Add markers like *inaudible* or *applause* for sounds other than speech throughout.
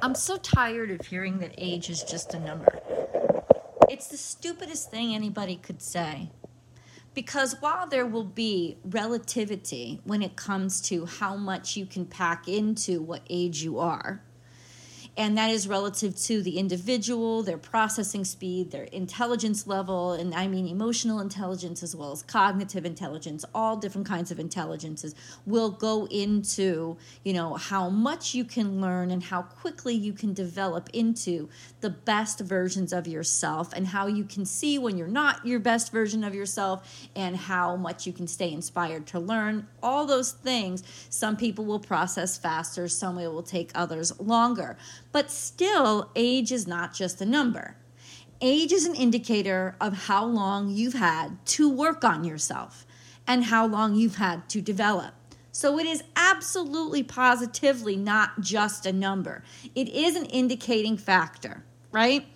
I'm so tired of hearing that age is just a number. It's the stupidest thing anybody could say. Because while there will be relativity when it comes to how much you can pack into what age you are, and that is relative to the individual, their processing speed, their intelligence level, and I mean emotional intelligence as well as cognitive intelligence, all different kinds of intelligences will go into, you know, how much you can learn and how quickly you can develop into the best versions of yourself and how you can see when you're not your best version of yourself and how much you can stay inspired to learn. All those things, some people will process faster, some will take others longer but still, age is not just a number. Age is an indicator of how long you've had to work on yourself and how long you've had to develop. So it is absolutely positively not just a number. It is an indicating factor, right?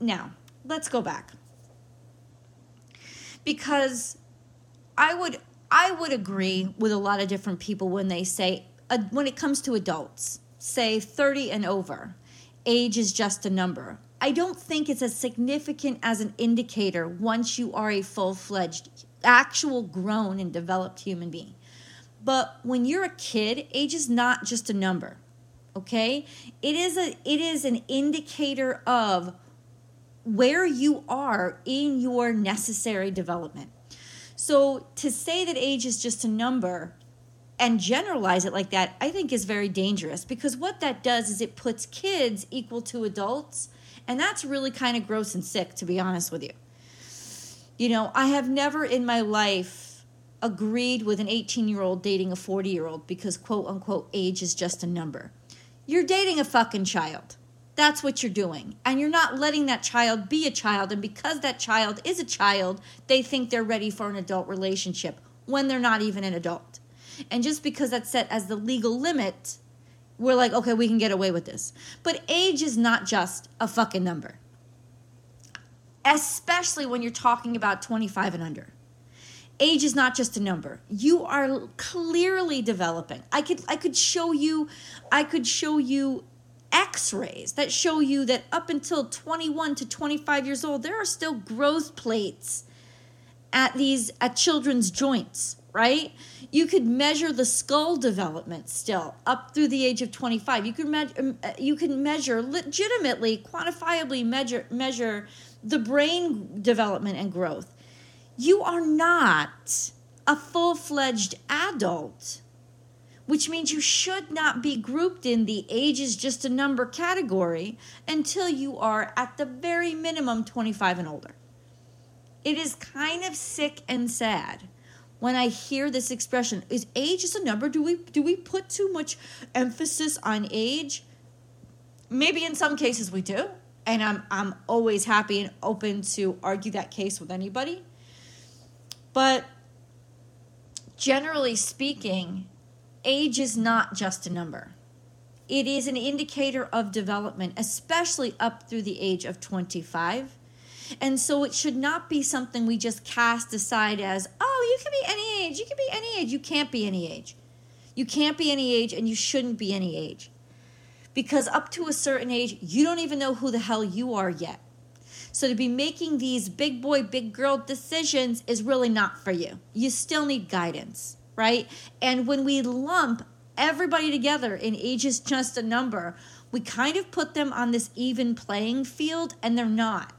Now, let's go back. Because I would I would agree with a lot of different people when they say uh, when it comes to adults say 30 and over, age is just a number. I don't think it's as significant as an indicator once you are a full fledged, actual grown and developed human being. But when you're a kid, age is not just a number. Okay? It is a it is an indicator of where you are in your necessary development. So to say that age is just a number and generalize it like that, I think is very dangerous because what that does is it puts kids equal to adults. And that's really kind of gross and sick, to be honest with you. You know, I have never in my life agreed with an 18 year old dating a 40 year old because, quote unquote, age is just a number. You're dating a fucking child. That's what you're doing. And you're not letting that child be a child. And because that child is a child, they think they're ready for an adult relationship when they're not even an adult. And just because that's set as the legal limit, we're like, okay, we can get away with this. But age is not just a fucking number, especially when you're talking about 25 and under. Age is not just a number. You are clearly developing. I could I could show you I could show you x-rays that show you that up until 21 to 25 years old there are still growth plates at these at children's joints right? You could measure the skull development still up through the age of 25. You could measure um, uh, you can measure legitimately, quantifiably measure measure the brain development and growth. You are not a full-fledged adult, which means you should not be grouped in the age is just a number category until you are at the very minimum 25 and older. It is kind of sick and sad when I hear this expression, is age just a number? Do we do we put too much emphasis on age? Maybe in some cases we do, and I'm I'm always happy and open to argue that case with anybody. But generally speaking, age is not just a number. It is an indicator of development, especially up through the age of 25 and so it should not be something we just cast aside as, oh, you can be any age. You can be any age. You can't be any age. You can't be any age and you shouldn't be any age. Because up to a certain age, you don't even know who the hell you are yet. So to be making these big boy, big girl decisions is really not for you. You still need guidance, right? And when we lump everybody together in age is just a number, we kind of put them on this even playing field and they're not.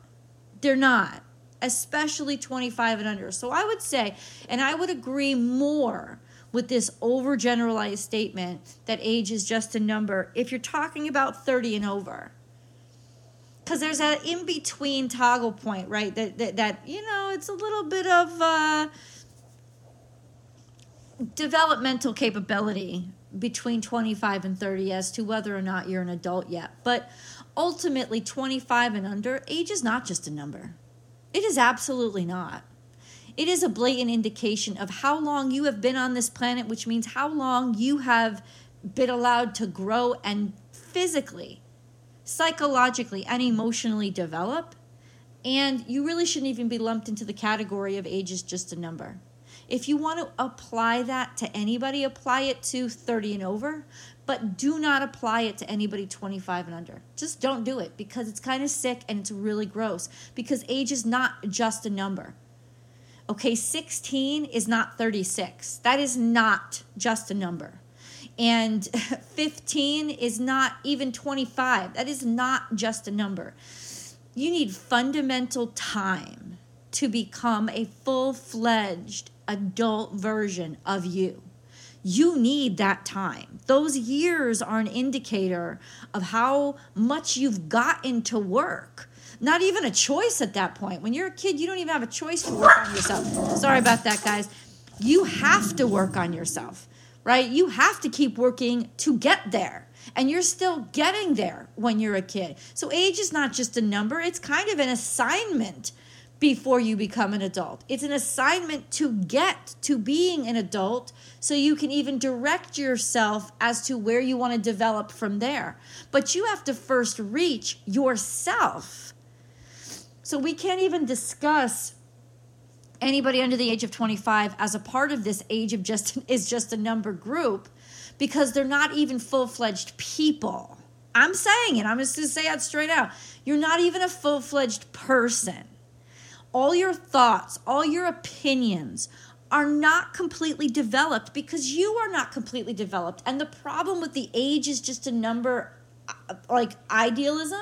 They're not, especially 25 and under. So I would say, and I would agree more with this overgeneralized statement that age is just a number if you're talking about 30 and over. Because there's that in between toggle point, right? That, that, that, you know, it's a little bit of uh, developmental capability between 25 and 30 as to whether or not you're an adult yet. But ultimately 25 and under, age is not just a number. It is absolutely not. It is a blatant indication of how long you have been on this planet, which means how long you have been allowed to grow and physically, psychologically, and emotionally develop. And you really shouldn't even be lumped into the category of age is just a number. If you want to apply that to anybody, apply it to 30 and over, but do not apply it to anybody 25 and under. Just don't do it because it's kind of sick and it's really gross because age is not just a number. Okay, 16 is not 36. That is not just a number. And *laughs* 15 is not even 25. That is not just a number. You need fundamental time to become a full fledged adult version of you. You need that time. Those years are an indicator of how much you've gotten to work. Not even a choice at that point. When you're a kid, you don't even have a choice to work on yourself. Sorry about that, guys. You have to work on yourself, right? You have to keep working to get there and you're still getting there when you're a kid. So age is not just a number, it's kind of an assignment before you become an adult. It's an assignment to get to being an adult so you can even direct yourself as to where you want to develop from there. But you have to first reach yourself. So we can't even discuss anybody under the age of 25 as a part of this age of just *laughs* is just a number group because they're not even full-fledged people. I'm saying it. I'm just going to say it straight out. You're not even a full-fledged person all your thoughts, all your opinions are not completely developed because you are not completely developed. And the problem with the age is just a number uh, like idealism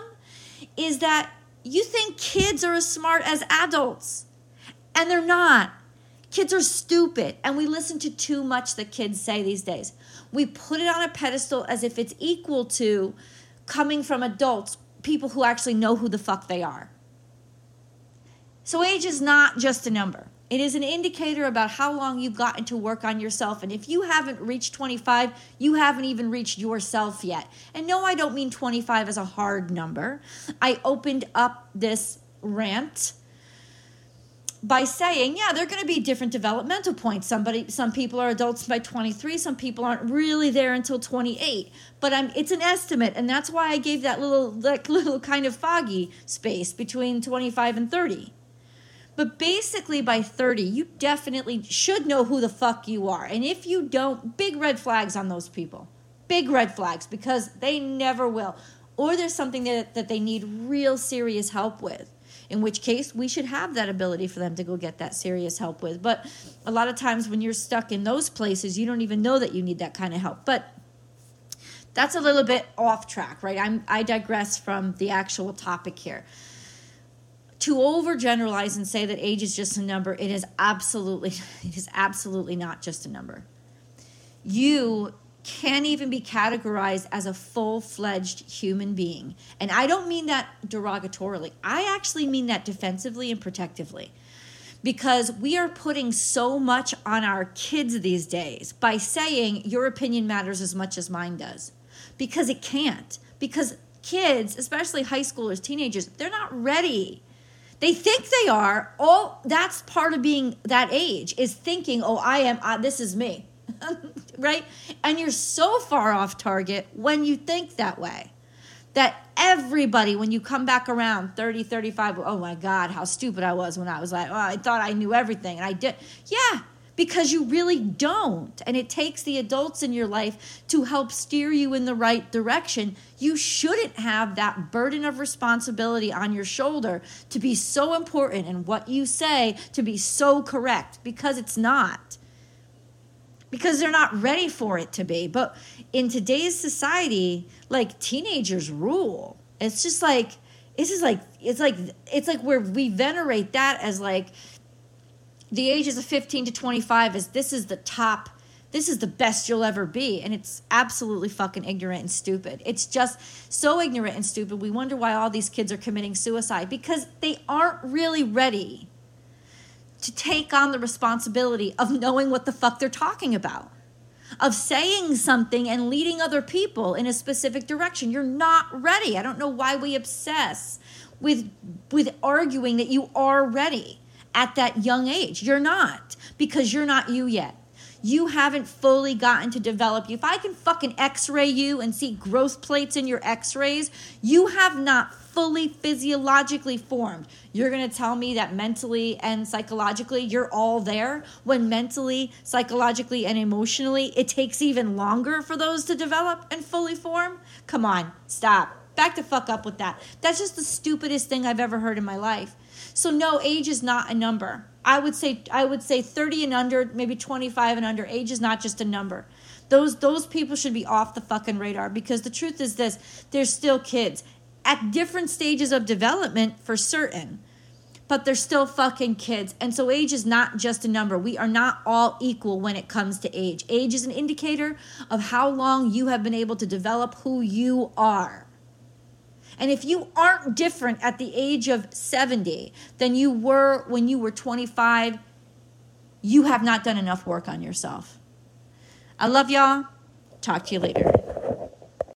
is that you think kids are as smart as adults, and they're not. Kids are stupid, and we listen to too much that kids say these days. We put it on a pedestal as if it's equal to coming from adults, people who actually know who the fuck they are. So age is not just a number. It is an indicator about how long you've gotten to work on yourself. And if you haven't reached 25, you haven't even reached yourself yet. And no, I don't mean 25 as a hard number. I opened up this rant by saying, yeah, there are going to be different developmental points. Somebody, some people are adults by 23. Some people aren't really there until 28. But I'm, it's an estimate, and that's why I gave that little, like *laughs* little kind of foggy space between 25 and 30. But basically, by 30, you definitely should know who the fuck you are. And if you don't, big red flags on those people. Big red flags because they never will. Or there's something that, that they need real serious help with. In which case, we should have that ability for them to go get that serious help with. But a lot of times, when you're stuck in those places, you don't even know that you need that kind of help. But that's a little bit off track, right? I'm, I digress from the actual topic here to overgeneralize and say that age is just a number it is absolutely *laughs* it is absolutely not just a number. You can't even be categorized as a full-fledged human being. And i don't mean that derogatorily. I actually mean that defensively and protectively. Because we are putting so much on our kids these days by saying your opinion matters as much as mine does. Because it can't. Because kids especially high schoolers teenagers they're not ready they think they are. All that's part of being that age is thinking, "Oh, I am. Uh, this is me." *laughs* right? And you're so far off target when you think that way. That everybody, when you come back around 30, 35, oh my God, how stupid I was when I was like, oh, I thought I knew everything. And I did. Yeah, because you really don't. And it takes the adults in your life to help steer you in the right direction. You shouldn't have that burden of responsibility on your shoulder to be so important and what you say to be so correct because it's not. Because they're not ready for it to be. But in today's society, like teenagers rule. It's just like, it's just like, it's like, it's like where we venerate that as like, the ages of 15 to 25 is this is the top this is the best you'll ever be. And it's absolutely fucking ignorant and stupid. It's just so ignorant and stupid. We wonder why all these kids are committing suicide because they aren't really ready to take on the responsibility of knowing what the fuck they're talking about of saying something and leading other people in a specific direction. You're not ready. I don't know why we obsess with with arguing that you are ready at that young age. You're not because you're not you yet. you haven't fully gotten to develop you. If I can fucking x ray you and see growth plates in your x rays, you have not fully physiologically formed. You're to tell me that mentally and psychologically you're all there when mentally, psychologically, and emotionally it takes even longer for those to develop and fully form? Come on, stop. Back the fuck up with that. That's just the stupidest thing I've ever heard in my life. So no, age is not a number. I would say I would say 30 and under, maybe 25 and under. Age is not just a number. Those those people should be off the fucking radar because the truth is this, they're still kids at different stages of development for certain. But they're still fucking kids. And so age is not just a number. We are not all equal when it comes to age. Age is an indicator of how long you have been able to develop who you are. And if you aren't different at the age of 70 than you were when you were 25, you have not done enough work on yourself. I love y'all. Talk to you later.